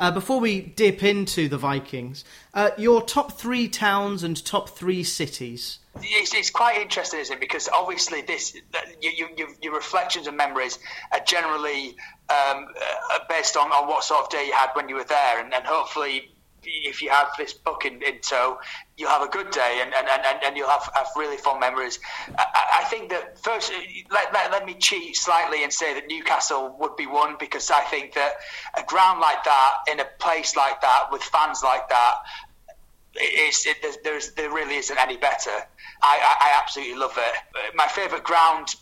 Uh, before we dip into the Vikings, uh, your top three towns and top three cities. It's, it's quite interesting, isn't it? Because obviously, this you, you, your reflections and memories are generally um, uh, based on, on what sort of day you had when you were there, and, and hopefully if you have this book in, in tow, you'll have a good day and, and, and, and you'll have, have really fond memories. I, I think that first, let, let, let, me cheat slightly and say that Newcastle would be one because I think that a ground like that, in a place like that, with fans like that, it's, it, there's, there really isn't any better. I, I, I absolutely love it. My favourite ground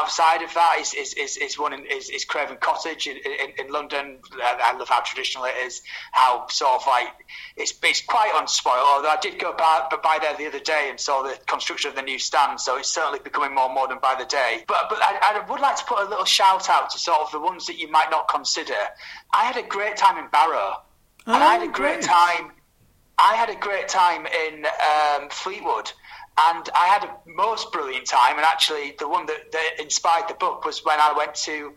outside of that is is, is, is one in, is, is Craven Cottage in, in, in, London. I love how traditional it is. How sort of like it's it's quite unspoiled. Although I did go by, by there the other day and saw the construction of the new stand, so it's certainly becoming more modern by the day. But but I, I would like to put a little shout out to sort of the ones that you might not consider. I had a great time in Barrow, oh, and I had a great, oh, great time. I had a great time in um, Fleetwood and I had a most brilliant time. And actually, the one that, that inspired the book was when I went to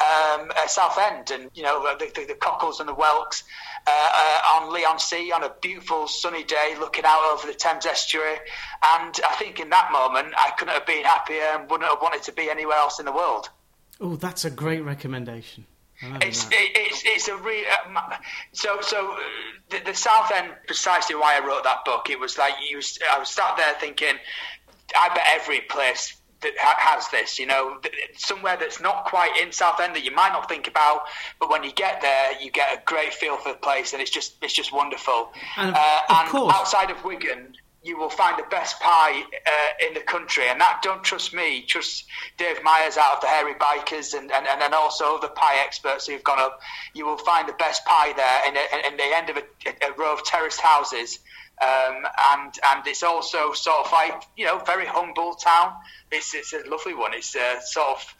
um, uh, Southend, and you know the, the, the Cockles and the Whelks uh, uh, on Leigh-on-Sea on a beautiful sunny day, looking out over the Thames estuary. And I think in that moment, I couldn't have been happier and wouldn't have wanted to be anywhere else in the world. Oh, that's a great recommendation. It's, it, it's it's a real uh, so so uh, the, Southend precisely why I wrote that book. It was like you I was sat there thinking, I bet every place that has this, you know, somewhere that's not quite in Southend that you might not think about, but when you get there, you get a great feel for the place, and it's just it's just wonderful. And, of, uh, and course. outside of Wigan, you will find the best pie uh, in the country. And that don't trust me, trust Dave Myers out of the Hairy Bikers and, and, and then also the pie experts who've gone up. You will find the best pie there in, a, in the end of a, a row of terraced houses. Um, and and it's also sort of like you know very humble town. It's it's a lovely one. It's a sort of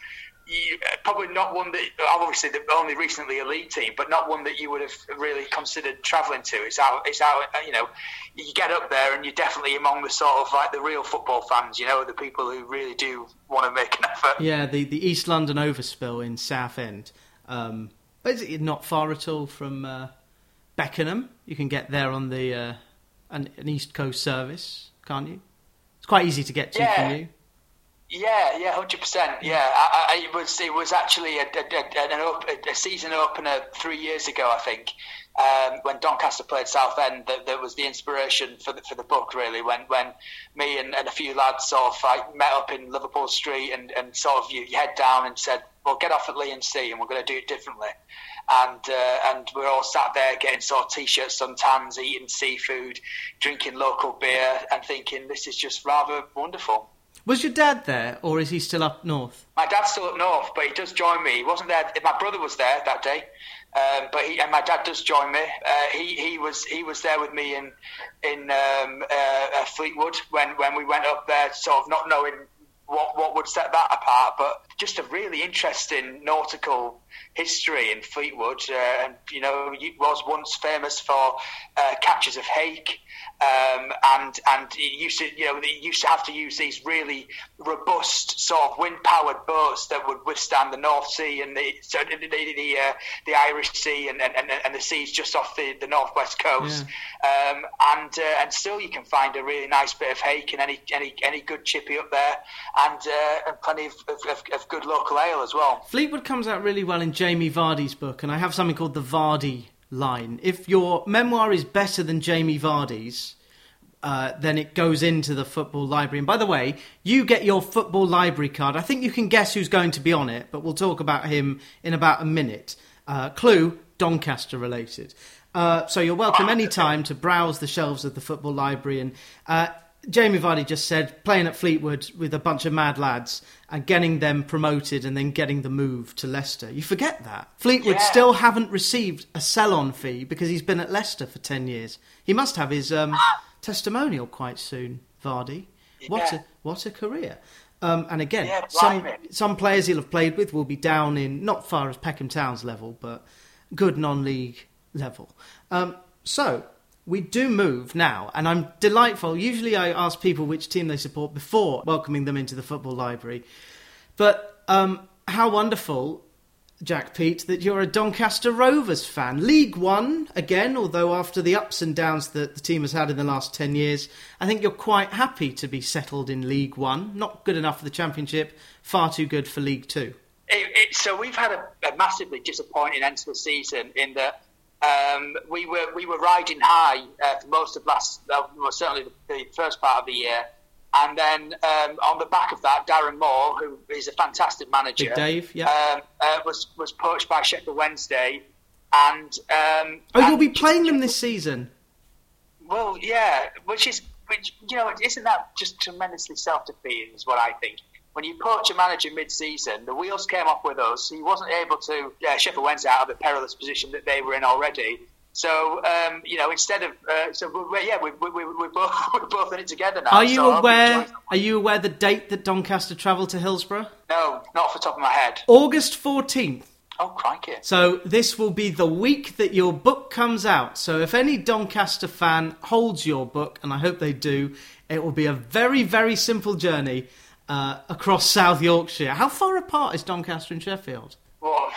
you, probably not one that obviously the only recently a league team, but not one that you would have really considered travelling to. It's out, it's out. You know, you get up there and you're definitely among the sort of like the real football fans. You know, the people who really do want to make an effort. Yeah, the the East London overspill in Southend. Um, it not far at all from uh, Beckenham? You can get there on the uh, an, an, East Coast service, can't you? It's quite easy to get to yeah. from you. Yeah, yeah, hundred percent. Yeah, I, I, it was it was actually a, a, op, a, season opener three years ago, I think, um, when Doncaster played Southend. That, that was the inspiration for the for the book. Really, when when me and, and a few lads sort of like met up in Liverpool Street and, and sort of you, head down and said, "Well, get off at Leigh-on-Sea, and we're going to do it differently." And uh, and we're all sat there getting sort of t-shirts, suntans, eating seafood, drinking local beer, and thinking this is just rather wonderful. Was your dad there, or is he still up north? My dad's still up north, but he does join me. He wasn't there. My brother was there that day, um, but he, and my dad does join me. Uh, he he was he was there with me in in um, uh, uh Fleetwood when when we went up there, sort of not knowing what what would set that apart, but just a really interesting nautical history in Fleetwood. Uh, and you know, it was once famous for uh, catches of hake. Um, and and used to you know they used to have to use these really robust sort of wind powered boats that would withstand the North Sea and the so the the, the, uh, the Irish Sea and, and, and the seas just off the, the northwest coast. Yeah. Um, and uh, and still you can find a really nice bit of hake and any any any good chippy up there and uh, and plenty of, of, of, good local ale as well. Fleetwood comes out really well in Jamie Vardy's book, and I have something called the Vardy line. If your memoir is better than Jamie Vardy's, uh, then it goes into the football library. And by the way, you get your football library card. I think you can guess who's going to be on it, but we'll talk about him in about a minute. Uh, clue Doncaster related. Uh, so you're welcome any time to browse the shelves of the football library. And uh, Jamie Vardy just said playing at Fleetwood with a bunch of mad lads and getting them promoted and then getting the move to Leicester. You forget that. Fleetwood yeah. still haven't received a sell on fee because he's been at Leicester for 10 years. He must have his um, testimonial quite soon, Vardy. What, a, what a career. Um, and again, yeah, some, some players he'll have played with will be down in not far as Peckham Town's level, but good non league level. Um, so, we do move now, and I'm delightful. Usually, I ask people which team they support before welcoming them into the football library. But um, how wonderful Jack Peat, that you're a Doncaster Rovers fan. League One, again, although after the ups and downs that the team has had in the last 10 years, I think you're quite happy to be settled in League One. Not good enough for the Championship, far too good for League Two. It, it, so we've had a, a, massively disappointing end to the season in that um, we were we were riding high uh, for most of last, uh, well, certainly the, the first part of the year. And then um, on the back of that, Darren Moore, who is a fantastic manager, Big Dave, yeah, um, uh, was was poached by Sheffield Wednesday, and um, oh, and, you'll be playing them this season. Well, yeah, which is which you know, isn't that just tremendously self defeating? Is what I think. When you poach a manager mid-season, the wheels came off with us. He wasn't able to uh, Sheffield Wednesday out of the perilous position that they were in already. So um, you know, instead of uh, so we're, yeah, we, we, we, we're both we're both in it together now. Are you so aware? Are you aware the date that Doncaster travelled to Hillsborough? No, not off the top of my head. August fourteenth. Oh, crikey! So this will be the week that your book comes out. So if any Doncaster fan holds your book, and I hope they do, it will be a very very simple journey uh, across South Yorkshire. How far apart is Doncaster and Sheffield? Well,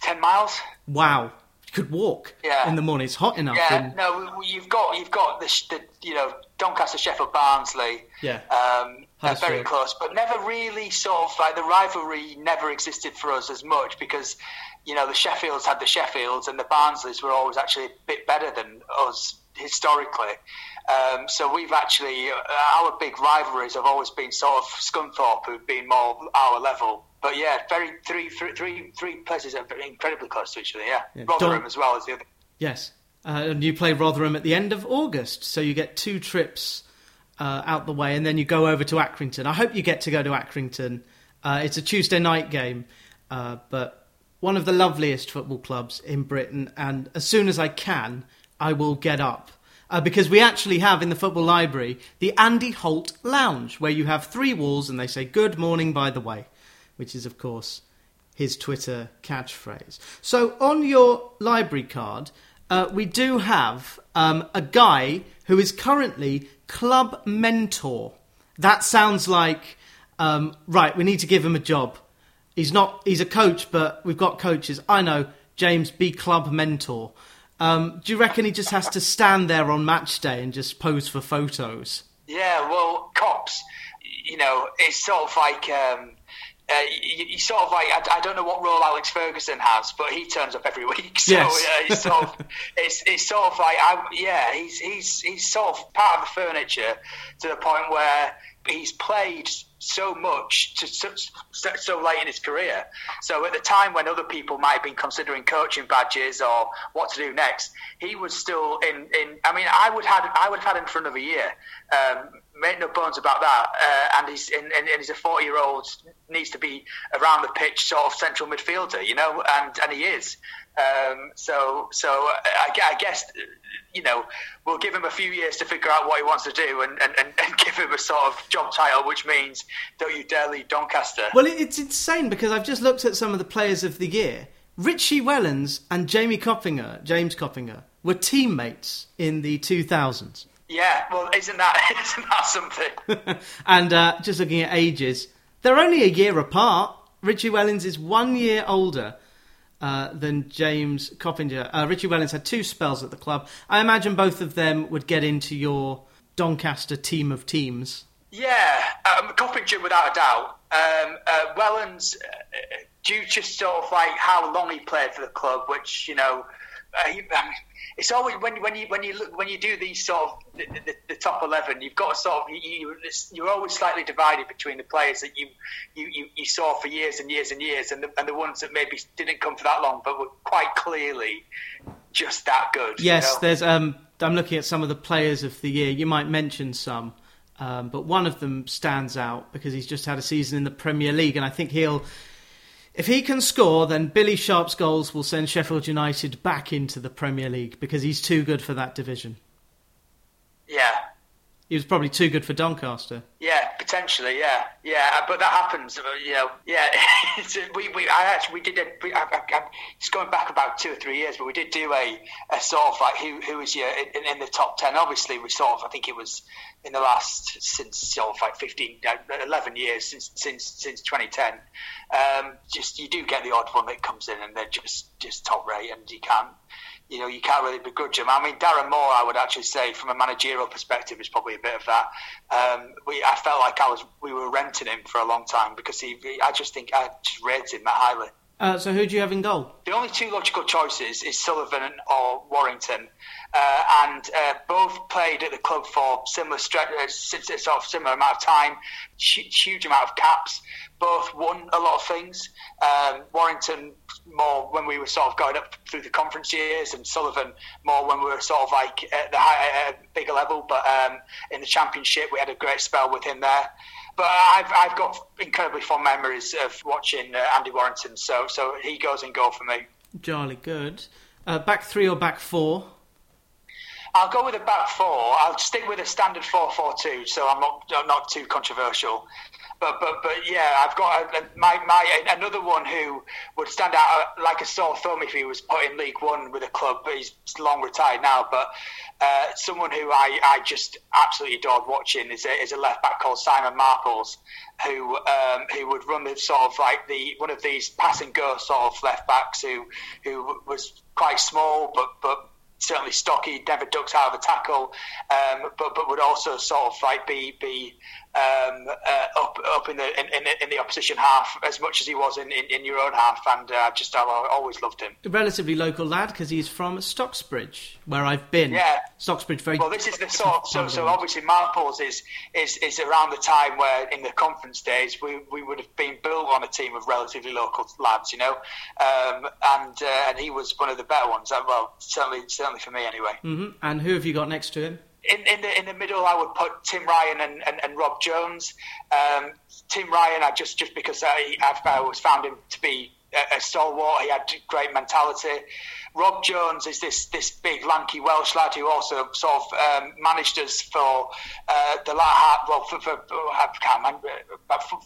ten miles. Wow you could walk yeah. in the morning. It's hot enough. Yeah, and... no, you've got you've got the, the you know Doncaster, Sheffield, Barnsley. Yeah, um, very close, but never really sort of like the rivalry never existed for us as much because you know the Sheffields had the Sheffields and the Barnsleys were always actually a bit better than us historically. Um, so we've actually uh, our big rivalries have always been sort of Scunthorpe, who've been more our level but yeah, very three, three, three, three places are incredibly close to each other. Yeah, yeah. Rotherham Don- as well as the other. Yes, uh, and you play Rotherham at the end of August, so you get two trips uh, out the way, and then you go over to Accrington. I hope you get to go to Accrington. Uh, it's a Tuesday night game, uh, but one of the loveliest football clubs in Britain. And as soon as I can, I will get up. Uh, because we actually have in the football library the Andy Holt Lounge, where you have three walls and they say "Good morning" by the way which is, of course, his Twitter catchphrase. So on your library card, uh, we do have um, a guy who is currently club mentor. That sounds like, um, right, we need to give him a job. He's not, he's a coach, but we've got coaches. I know, James, be club mentor. Um, do you reckon he just has to stand there on match day and just pose for photos? Yeah, well, Copps, you know, it's sort of like um, uh, you, you, sort of like I, I, don't know what role Alex Ferguson has, but he turns up every week. So yes. uh, it's sort of it's, it's sort of like I, yeah, he's he's he's sort of part of the furniture to the point where he's played so much to so, so, late in his career. So at the time when other people might have been considering coaching badges or what to do next, he was still in. in I mean, I would have I would have had him for another year. Um, make no bones about that. Uh, and he's and, and he's a forty year old needs to be around the pitch, sort of central midfielder, you know, and and he is. Um, so so I, I, guess you know we'll give him a few years to figure out what he wants to do, and, and, and give him a sort of job title, which means don't you dare leave Doncaster. Well, it's insane because I've just looked at some of the players of the year. Richie Wellens and Jamie Coppinger, James Coppinger, were teammates in the 2000s. Yeah, well, isn't that isn't that something? and uh, just looking at ages, they're only a year apart. Richie Wellens is one year older uh, than James Coppinger. Uh, Richie Wellens had two spells at the club. I imagine both of them would get into your Doncaster team of teams. Yeah, um, Coppinger without a doubt. Um, uh, Wellens, uh, due to sort of like how long he played for the club, which you know, uh, he, I mean, it's always when when you when you look when you do these sort of the, the, the top eleven, you've got sort of you, you're always slightly divided between the players that you you, you, you saw for years and years and years, and the, and the ones that maybe didn't come for that long, but were quite clearly just that good. Yes, you know? there's um I'm looking at some of the players of the year. You might mention some. Um, but one of them stands out because he's just had a season in the Premier League, and I think he'll if he can score, then Billy Sharp's goals will send Sheffield United back into the Premier League because he's too good for that division. Yeah. He was probably too good for Doncaster. Yeah, Potentially, yeah, yeah, but that happens, uh, you know. Yeah, we, we, I actually, we did a. We, I, I, it's going back about two or three years, but we did do a, a sort of like who who was your in, in the top ten. Obviously, we sort of, I think it was in the last since sort of like 15, uh, 11 years since since since 2010. Um, just you do get the odd one that comes in and they're just just top rate, and you can't you know, you can't really begrudge him. I mean, Darren Moore, I would actually say, from a managerial perspective, is probably a bit of that. Um, we, I felt like I was, we were renting him for a long time because he, I just think I just rated him that highly. Uh, so who do you have in goal? The only two logical choices is Sullivan or Warrington, uh, and uh, both played at the club for similar uh, sort of similar amount of time, huge amount of caps. Both won a lot of things. Um, Warrington more when we were sort of going up through the conference years, and Sullivan more when we were sort of like at the bigger level. But um, in the championship, we had a great spell with him there but I've, I've got incredibly fond memories of watching uh, Andy Warrington, so so he goes in goal for me. Jolly good. Uh, back three or back four? I'll go with a back four. I'll stick with a standard four-four-two, so I'm not I'm not too controversial but but but yeah, I've got a, my my another one who would stand out uh, like a sore thumb if he was put in League One with a club. But he's long retired now. But uh, someone who I, I just absolutely adored watching is a, is a left back called Simon Marples, who um, who would run the sort of like the one of these pass and go sort of left backs who who was quite small but but certainly stocky, never ducks out of a tackle, um, but but would also sort of like be be um, uh, up up in the in, in, in, the opposition half as much as he was in, in, in your own half, and uh, just I always loved him. A relatively local lad because he's from Stocksbridge, where I've been. Yeah, Stocksbridge. Very well. This is the sort. So so obviously Marples is is is around the time where in the conference days we, we would have been built on a team of relatively local lads, you know, um, and uh, and he was one of the better ones. Well, certainly certainly for me anyway. Mm-hmm. And who have you got next to him? in, in the in the middle, I would put Tim Ryan and, and, and Rob Jones. Um, Tim Ryan, I just just because I, I've always found him to be a, a stalwart. He had great mentality. Rob Jones is this this big lanky Welsh lad who also sort of um, managed us for uh, the half, well for, for I can't remember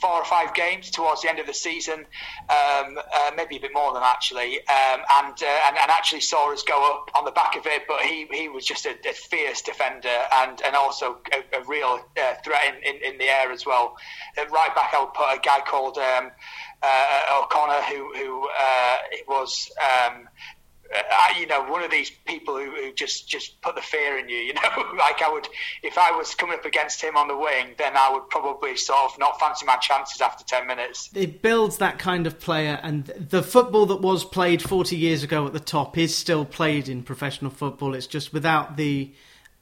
four or five games towards the end of the season, um, uh, maybe a bit more than actually, um, and, uh, and, and actually saw us go up on the back of it. But he, he was just a, a fierce defender and and also a, a real uh, threat in, in, in, the air as well. right back, I would put a guy called. Um, uh, O'Connor, who who uh, was um, uh, you know, one of these people who, who, just just put the fear in you. You know, like I would, if I was coming up against him on the wing, then I would probably sort of not fancy my chances after ten minutes. It builds that kind of player, and the football that was played forty years ago at the top is still played in professional football. It's just without the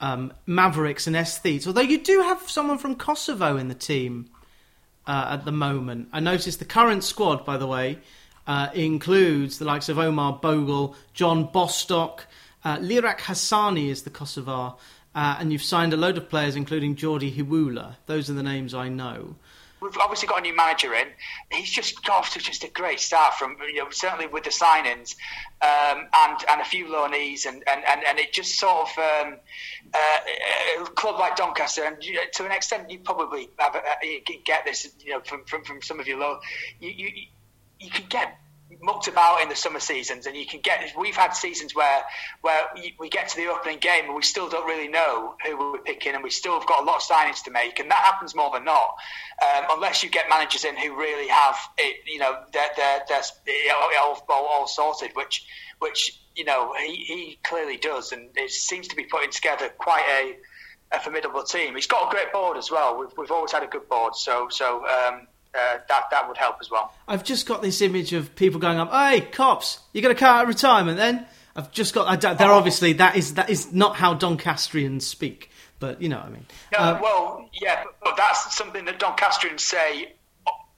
um, Mavericks and aesthetes. Although you do have someone from Kosovo in the team uh, at the moment. I noticed the current squad, by the way uh, includes the likes of Omar Bogle, John Bostock, uh, Lirak Hassani is the Kosovar, uh, and you've signed a load of players, including Jordy Hiwula. Those are the names I know. We've obviously got a new manager in. He's just got off to just a great start from you know certainly with the signings um, and and a few loanees and, and, and, and it just sort of um, uh, a club like Doncaster and you to an extent you probably have, uh, you get this you know from, from, from some of your low you, you you can get mucked about in the summer seasons, and you can get. We've had seasons where where we get to the opening game and we still don't really know who we're picking, and we still have got a lot of signings to make, and that happens more than not, um, unless you get managers in who really have it. You know, they're, they're, they're all, all, all sorted, which which you know he, he clearly does, and it seems to be putting together quite a a formidable team. He's got a great board as well. We've, we've always had a good board, so so um, uh, that that would help as well. I've just got this image of people going up, "Hey, Copps, you got a car at retirement?" Then I've just got. they're oh. obviously that is that is not how Doncastrians speak, but you know what I mean. No, uh, well, yeah, but, but that's something that Doncastrians say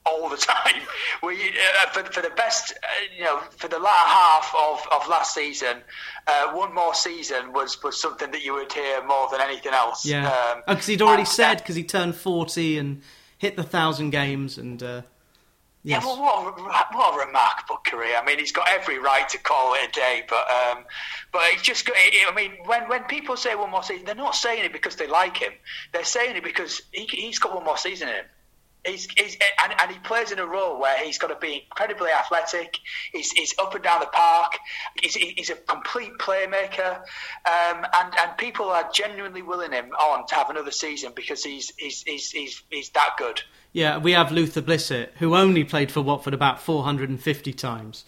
all the time. We uh, for, for the best, uh, you know, for the latter half of, of last season, uh, one more season was, was something that you would hear more than anything else. Yeah, because um, oh, he'd already and, said because he turned forty and hit the thousand games and. Uh, yes. Yeah, well, what, a, what a remarkable career! I mean, he's got every right to call it a day, but um, but it's just. Good. I mean, when when people say one more season, they're not saying it because they like him. They're saying it because he, he's got one more season in him. He's, he's and, and, he plays in a role where he's got to be incredibly athletic. He's, he's up and down the park. He's, he's a complete playmaker, um, and and people are genuinely willing him on to have another season because he's he's he's he's, he's that good. Yeah, we have Luther Blissett, who only played for Watford about 450 times.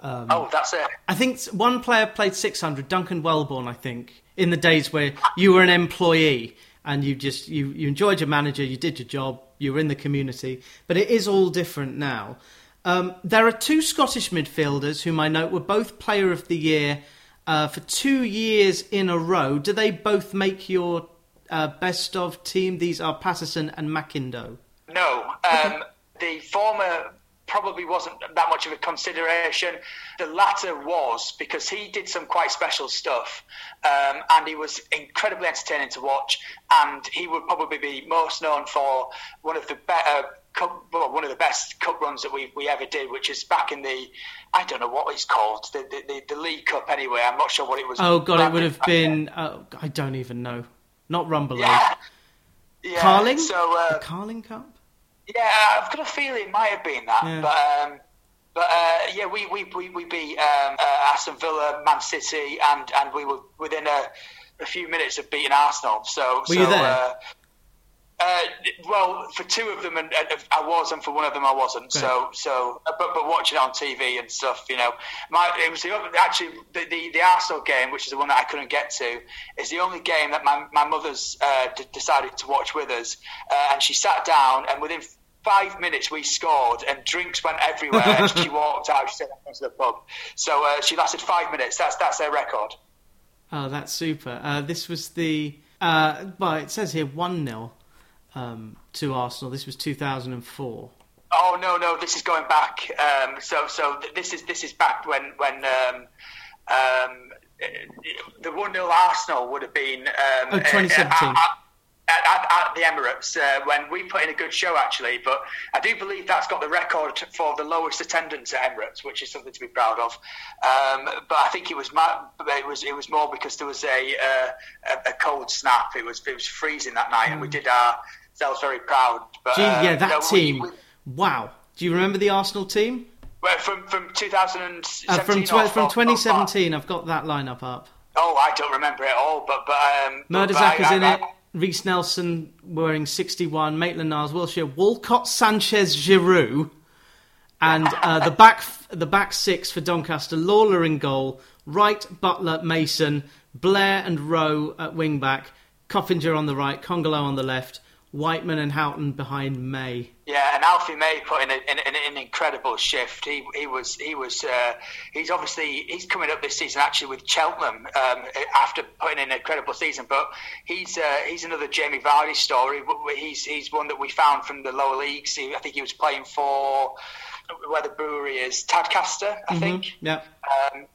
Um, oh, that's it. I think one player played 600, Duncan Welbourne, I think, in the days where you were an employee and you just you, you enjoyed your manager, you did your job, you were in the community. But it is all different now. Um, there are two Scottish midfielders whom I note were both Player of the Year uh, for two years in a row. Do they both make your uh, best of team? These are Patterson and McIndoe. No, um, the former probably wasn't that much of a consideration. The latter was because he did some quite special stuff, um, and he was incredibly entertaining to watch. And he would probably be most known for one of the better. Cup, well, one of the best cup runs that we, we ever did, which is back in the, I don't know what it's called, the, the, the, the League Cup anyway. I'm not sure what it was. Oh, God, it would have been, uh, I don't even know. Not Rumble yeah. yeah. Carling? So, uh, Carling Cup? Yeah, I've got a feeling it might have been that, yeah. but. Um, but uh, yeah, we we we, we beat um, uh, Aston Villa, Man City, and, and we were within a, a few minutes of beating Arsenal. So were so, you there? Uh, uh, well, for two of them, and, I was, and for one of them, I wasn't. Great. So, so, but, but watching it on TV and stuff, you know, my it was the, actually the, the, the Arsenal game, which is the one that I couldn't get to, is the only game that my my mother's uh, d- decided to watch with us, uh, and she sat down, and within five minutes we scored and drinks went everywhere and she walked out she said I'm to the pub. So uh, she lasted five minutes. That's that's their record. Oh that's super. Uh, this was the uh, well it says here 1-0 um, to Arsenal. This was 2004. Oh no, no, this is going back. Um, so, so this is this is back when when um, um, the one 0 Arsenal would have been um, oh, 2017. At, at, at, the Emirates uh, when we put in a good show actually, but I do believe that's got the record for the lowest attendance at Emirates, which is something to be proud of. Um, but I think it was it was it was more because there was a, uh, a, a cold snap. It was it was freezing that night, mm. and we mm. did our so I was very proud. But, Gee, yeah, that no, team. We, we, wow. Do you remember the Arsenal team? Well, from from 2017 uh, from tw- from 2017, I've got that lineup up. Oh, I don't remember it all, but but um, is in I, it. Reiss Nelson wearing 61, Maitland Niles, Wilshere, Walcott, Sanchez, Giroud, and uh, the back the back six for Doncaster: Lawlor in goal, Wright, Butler, Mason, Blair and Rowe at wing back, Coppinger on the right, Kongolo on the left, Whiteman and Houghton behind May. Yeah, and Alfie May put in, a, in, in an incredible shift. He he was he was uh, he's obviously he's coming up this season actually with Cheltenham um, after putting in an incredible season. But he's uh, he's another Jamie Vardy story. He's he's one that we found from the lower leagues. He, I think he was playing for where the brewery is, Tadcaster, I mm-hmm. think. Yeah. Um,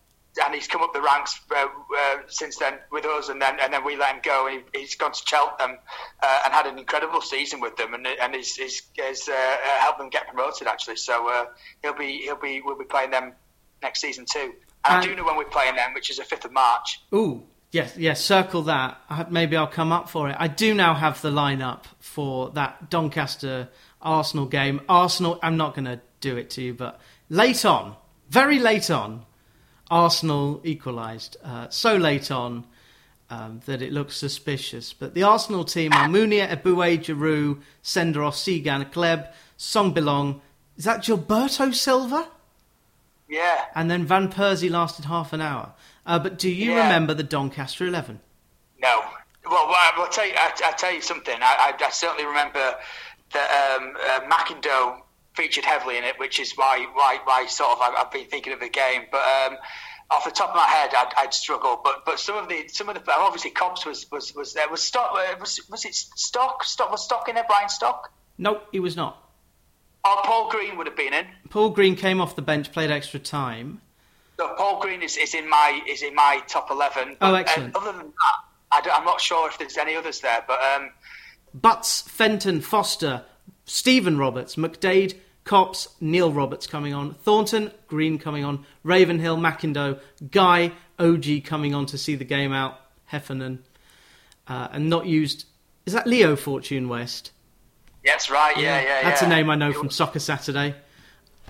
and he's come up the ranks uh, uh, since then with us, and then and then we let him go, and he, has gone to Cheltenham uh, and had an incredible season with them, and and he's, he's, he's uh, helped them get promoted actually. So uh, he'll be he'll be we'll be playing them next season too. And, and I do know when we're playing them, which is the fifth of March. Ooh. Yes, yes, circle that. Maybe I'll come up for it. I do now have the lineup for that Doncaster Arsenal game. Arsenal, I'm not going to do it to you, but late on, very late on, Arsenal equalised uh, so late on um, that it looks suspicious. But the Arsenal team are Mounié, Eboué, Giroud, Senderos, Cygan, Gleb, Songbilong. Is that Gilberto Silva? Yeah. And then Van Persie lasted half an hour. Uh, but do you yeah. remember the Doncaster 11? No. Well, I'll tell you, I, will tell you something. I, I, I certainly remember that um, uh, McIndoe featured heavily in it, which is why why why sort of I've, been thinking of the game. But um, off the top of my head, I'd, I'd, struggle. But but some of the some of the obviously Copps was was was there was stock was was it stock stock was stock in there Brian Stock? No, he was not. Oh, Paul Green would have been in. Paul Green came off the bench, played extra time. So Paul Green is, is in my is in my top eleven. But, oh, excellent. other than that, I am not sure if there's any others there. But um, Budtz, Fenton, Foster, Stephen Roberts, McDaid, Copps, Neil Roberts coming on, Thornton, Green coming on, Ravenhill, McIndoe, Guy, OG coming on to see the game out, Heffernan, uh, and not used. Is that Leo Fortune West? That's right. Yeah, yeah, That's yeah. a name I know from Soccer Saturday.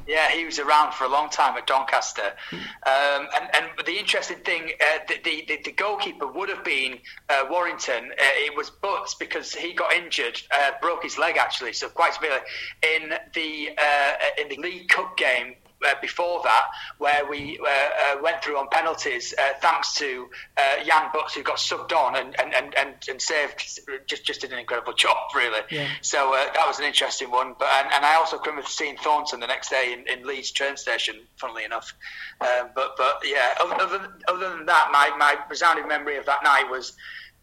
Yeah, he was around for a long time at Doncaster. Um, and, and the interesting thing, uh, the, the, the goalkeeper would have been uh, Warrington. Uh, it was Budtz because he got injured, uh, broke his leg actually, so quite severely in the uh, in the League Cup game uh, before that, where we uh, uh, went through on penalties, uh, thanks to uh, Jan Budtz, who got subbed on and, and, and, and, saved, just just did an incredible job, really. Yeah. So uh, that was an interesting one. But and, and I also remember seeing Thornton the next day in, in Leeds train station, funnily enough. Um, but but yeah, other, other, other than that, my, my resounding memory of that night was.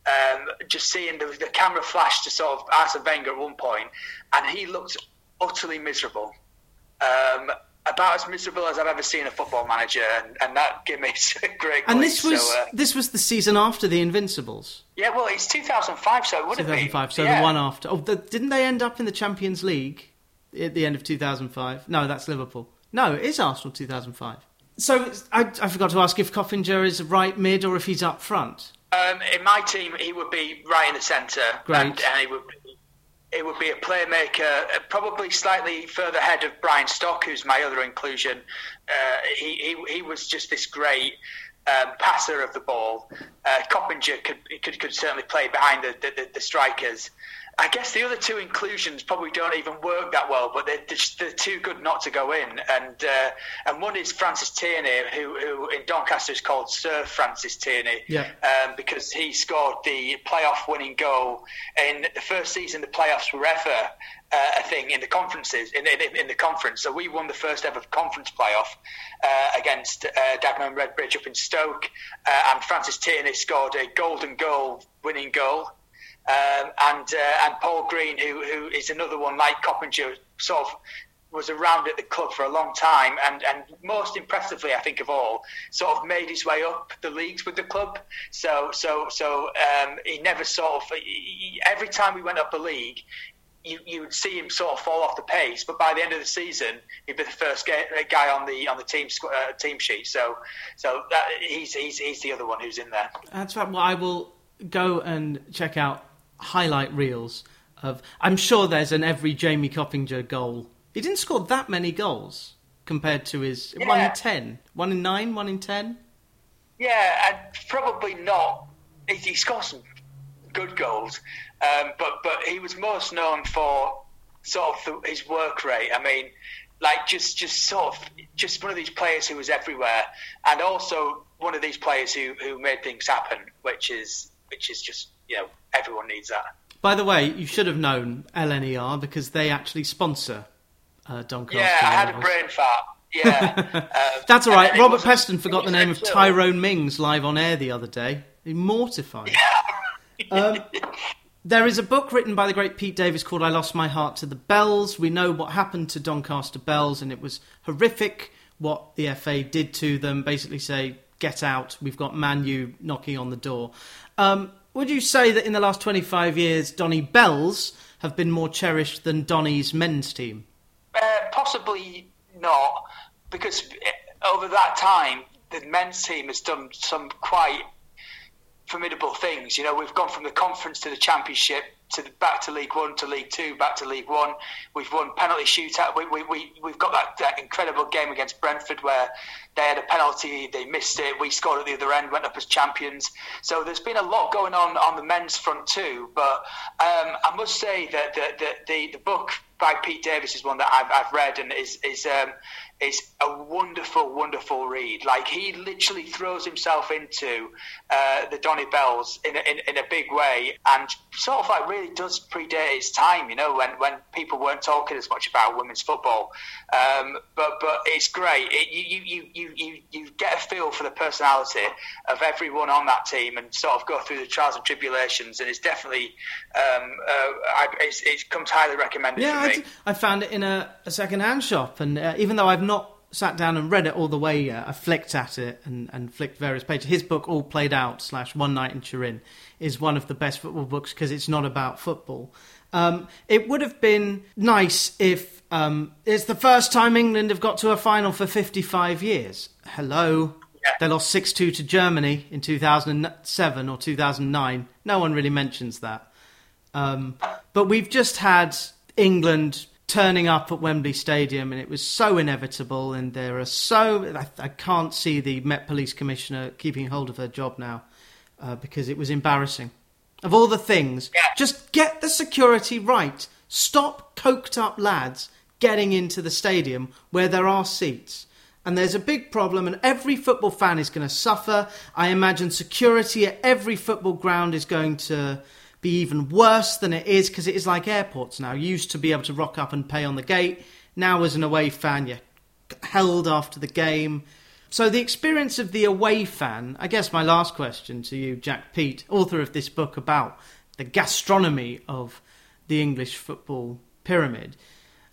Um, just seeing the, the camera flash to sort of Arsene Wenger at one point, and he looked utterly miserable. Um, about as miserable as I've ever seen a football manager, and, and that gave me great. And this was so, uh, this was the season after the Invincibles, yeah, well, it's 2005, so it would have been 2005. So yeah. the one after. Oh, the, didn't they end up in the Champions League at the end of 2005? No, that's Liverpool. No, it is Arsenal 2005. So I, I forgot to ask if Coppinger is right mid or if he's up front. Um, in my team, he would be right in the centre, Great. and, and he would he would be a playmaker, uh, probably slightly further ahead of Brian Stock, who's my other inclusion. Uh, he, he he was just this great. Um, passer of the ball, uh, Coppinger could, could could certainly play behind the, the, the strikers. I guess the other two inclusions probably don't even work that well, but they're, they're too good not to go in. And uh, and one is Francis Tierney, who, who in Doncaster is called Sir Francis Tierney, Yeah. um, because he scored the playoff winning goal in the first season the playoffs were ever uh, a thing in the conferences in, in, in the conference. So we won the first ever conference playoff uh, against uh, Dagenham Redbridge up in Stoke, uh, and Francis Tierney scored a golden goal winning goal. Um, and uh, and Paul Green, who who is another one like Coppinger, sort of was around at the club for a long time, and, and most impressively, I think of all, sort of made his way up the leagues with the club. So so so um, he never sort of he, every time we went up the league. You, you would see him sort of fall off the pace, but by the end of the season, he'd be the first guy, guy on the on the team uh, team sheet. So, so that, he's, he's he's the other one who's in there. That's right. Well, I will go and check out highlight reels of. I'm sure there's an every Jamie Coppinger goal. He didn't score that many goals compared to his one in ten, one in nine, one in ten. Yeah, and probably not. He, he scored some good goals, um, but but he was most known for sort of the, his work rate. I mean, like just just sort of just one of these players who was everywhere, and also one of these players who who made things happen, which is which is just you know everyone needs that. By the way, you should have known LNER because they actually sponsor uh, Doncaster. Yeah, I had a brain fart. Yeah, um, That's all right. Robert Peston forgot the name of Tyrone Mings live on air the other day. He mortified. Um, there is a book written by the great Pete Davies called I Lost My Heart to the Belles. We know what happened to Doncaster Belles, and it was horrific what the FA did to them. Basically, say, get out, we've got Manu knocking on the door. Um, would you say that in the last 25 years, Donny Belles have been more cherished than Donny's men's team? Uh, possibly not, because uh, over that time, the men's team has done some quite formidable things. You know, we've gone from the conference to the championship to the, back to League One to League Two, back to League One. We've won penalty shootout. We, we, we, we've got that, that incredible game against Brentford where they had a penalty, they missed it. We scored at the other end, went up as champions. So there's been a lot going on on the men's front too. But um, I must say that the, the, the, the book by Pete Davies is one that I've, I've read and is is um, is a wonderful, wonderful read. Like he literally throws himself into uh, the Donny Belles in a, in, in a big way, and sort of like really does predate its time. You know, when when people weren't talking as much about women's football. Um, but but it's great. It, you, you you you you get a feel for the personality of everyone on that team, and sort of go through the trials and tribulations. And it's definitely um, uh, I, it's, it comes highly recommended Yeah, I, I found it in a, a second-hand shop, and uh, even though I've not sat down and read it all the way yet, I flicked at it and, and flicked various pages. His book, All Played Out slash One Night in Turin, is one of the best football books because it's not about football. Um, it would have been nice if um, it's the first time England have got to a final for 55 years. Hello. Yeah. They lost 6 2 to Germany in 2007 or 2009. No one really mentions that. Um, but we've just had England turning up at Wembley Stadium, and it was so inevitable. And there are so I, I can't see the Met Police Commissioner keeping hold of her job now uh, because it was embarrassing. Of all the things, Yeah. just get the security right. Stop coked up lads getting into the stadium where there are seats. And there's a big problem, and every football fan is going to suffer. I imagine security at every football ground is going to be even worse than it is because it is like airports now. You used to be able to rock up and pay on the gate. Now, as an away fan, you're held after the game. So, the experience of the away fan, I guess my last question to you, Jack Peat, author of this book about the gastronomy of the English football pyramid,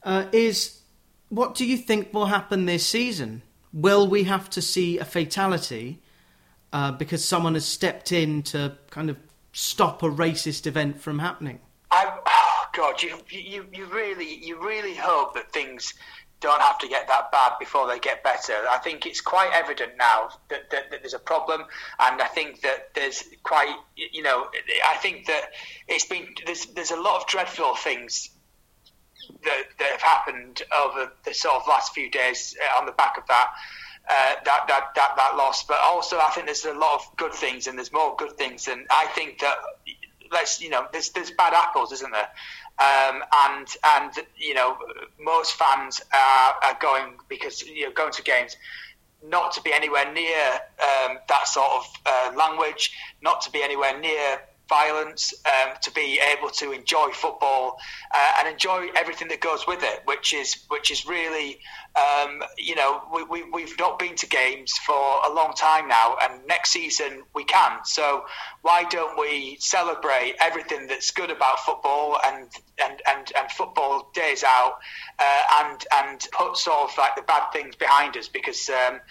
uh, is what do you think will happen this season? Will we have to see a fatality uh, because someone has stepped in to kind of stop a racist event from happening? I, oh God, you, you you really you really hope that things don't have to get that bad before they get better. I think it's quite evident now that, that, that there's a problem, and I think that there's quite you know I think that it's been there's there's a lot of dreadful things that, that have happened over the sort of last few days uh, on the back of that. Uh, that, that that that loss, but also I think there's a lot of good things, and there's more good things, and I think that let's you know there's there's bad apples, isn't there? Um, and and you know most fans are, are going because you know going to games not to be anywhere near um, that sort of uh, language, not to be anywhere near violence, um, to be able to enjoy football uh, and enjoy everything that goes with it, which is which is really, um, you know, we, we, we've not been to games for a long time now, and next season we can. So why don't we celebrate everything that's good about football and and, and, and football days out, uh, and and put sort of like the bad things behind us because um,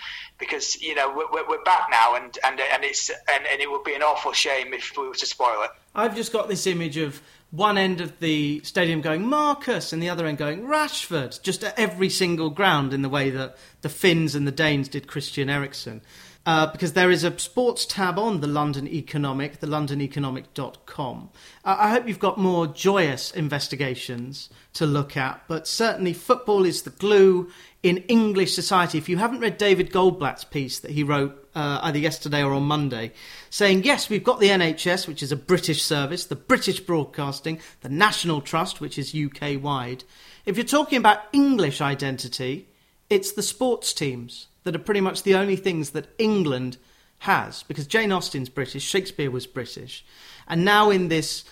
because you know we're, we're back now, and and and it's and, and it would be an awful shame if we were to spoil it. I've just got this image of one end of the stadium going Marcus and the other end going Rashford, just at every single ground in the way that the Finns and the Danes did Christian Eriksen. Uh, because there is a sports tab on the London Economic, the londoneconomic.com. I hope you've got more joyous investigations to look at, but certainly football is the glue in English society. If you haven't read David Goldblatt's piece that he wrote uh, either yesterday or on Monday, saying, yes, we've got the NHS, which is a British service, the British Broadcasting, the National Trust, which is UK wide. If you're talking about English identity, it's the sports teams that are pretty much the only things that England has, because Jane Austen's British, Shakespeare was British, and now in this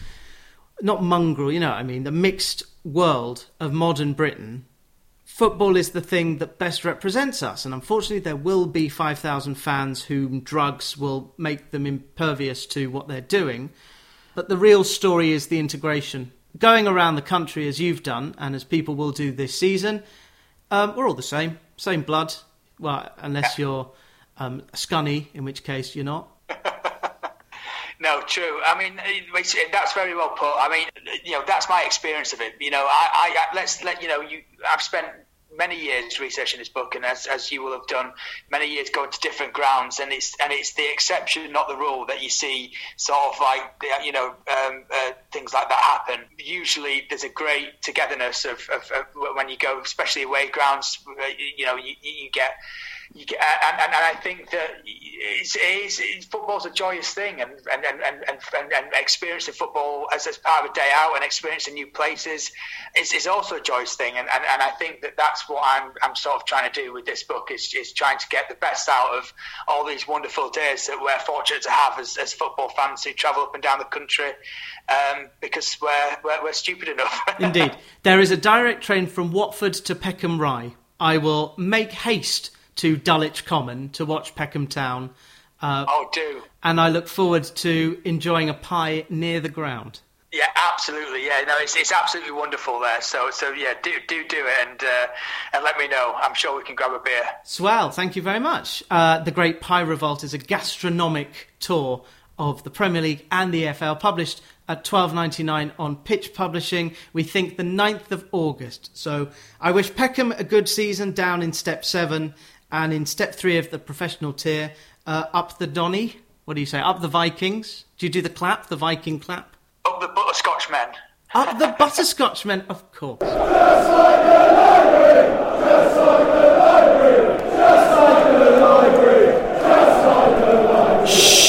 not mongrel, you know what I mean, the mixed world of modern Britain, football is the thing that best represents us. And unfortunately, there will be 5,000 fans whom drugs will make them impervious to what they're doing. But the real story is the integration. Going around the country as you've done, and as people will do this season, um, we're all the same, same blood. Well, unless you're um, scunny, in which case you're not. No, true. I mean, that's very well put. I mean, you know, that's my experience of it. You know, I, I let's let you know. You, I've spent many years researching this book, and as, as you will have done, many years going to different grounds, and it's and it's the exception, not the rule, that you see sort of like you know um, uh, things like that happen. Usually, there's a great togetherness of, of, of when you go, especially away grounds. You know, you, you get. You get, and, and, and I think that it's, it's, it's, football's a joyous thing, and and, and, and, and, and experiencing football as, as part of a day out and experiencing new places is, is also a joyous thing. And, and, and I think that that's what I'm, I'm sort of trying to do with this book is, is trying to get the best out of all these wonderful days that we're fortunate to have as, as football fans who travel up and down the country um, because we're, we're, we're stupid enough. Indeed. There is a direct train from Watford to Peckham Rye. I will make haste to Dulwich Common to watch Peckham Town. Uh, oh, do. And I look forward to enjoying a pie near the ground. Yeah, absolutely. Yeah, no, it's it's absolutely wonderful there. So so yeah, do do do it and uh, and let me know. I'm sure we can grab a beer. Swell. Thank you very much. Uh, the Great Pie Revolt is a gastronomic tour of the Premier League and the EFL, published at 12.99 on Pitch Publishing. We think the 9th of August. So I wish Peckham a good season down in Step Seven and in step three of the professional tier, uh, up the Donny. What do you say? Up the Vikings. Do you do the clap, the Viking clap? Up the Butterscotch men. Up the Butterscotch men, of course. Just like the library, just like the library, just like the library, just like the library. Shh.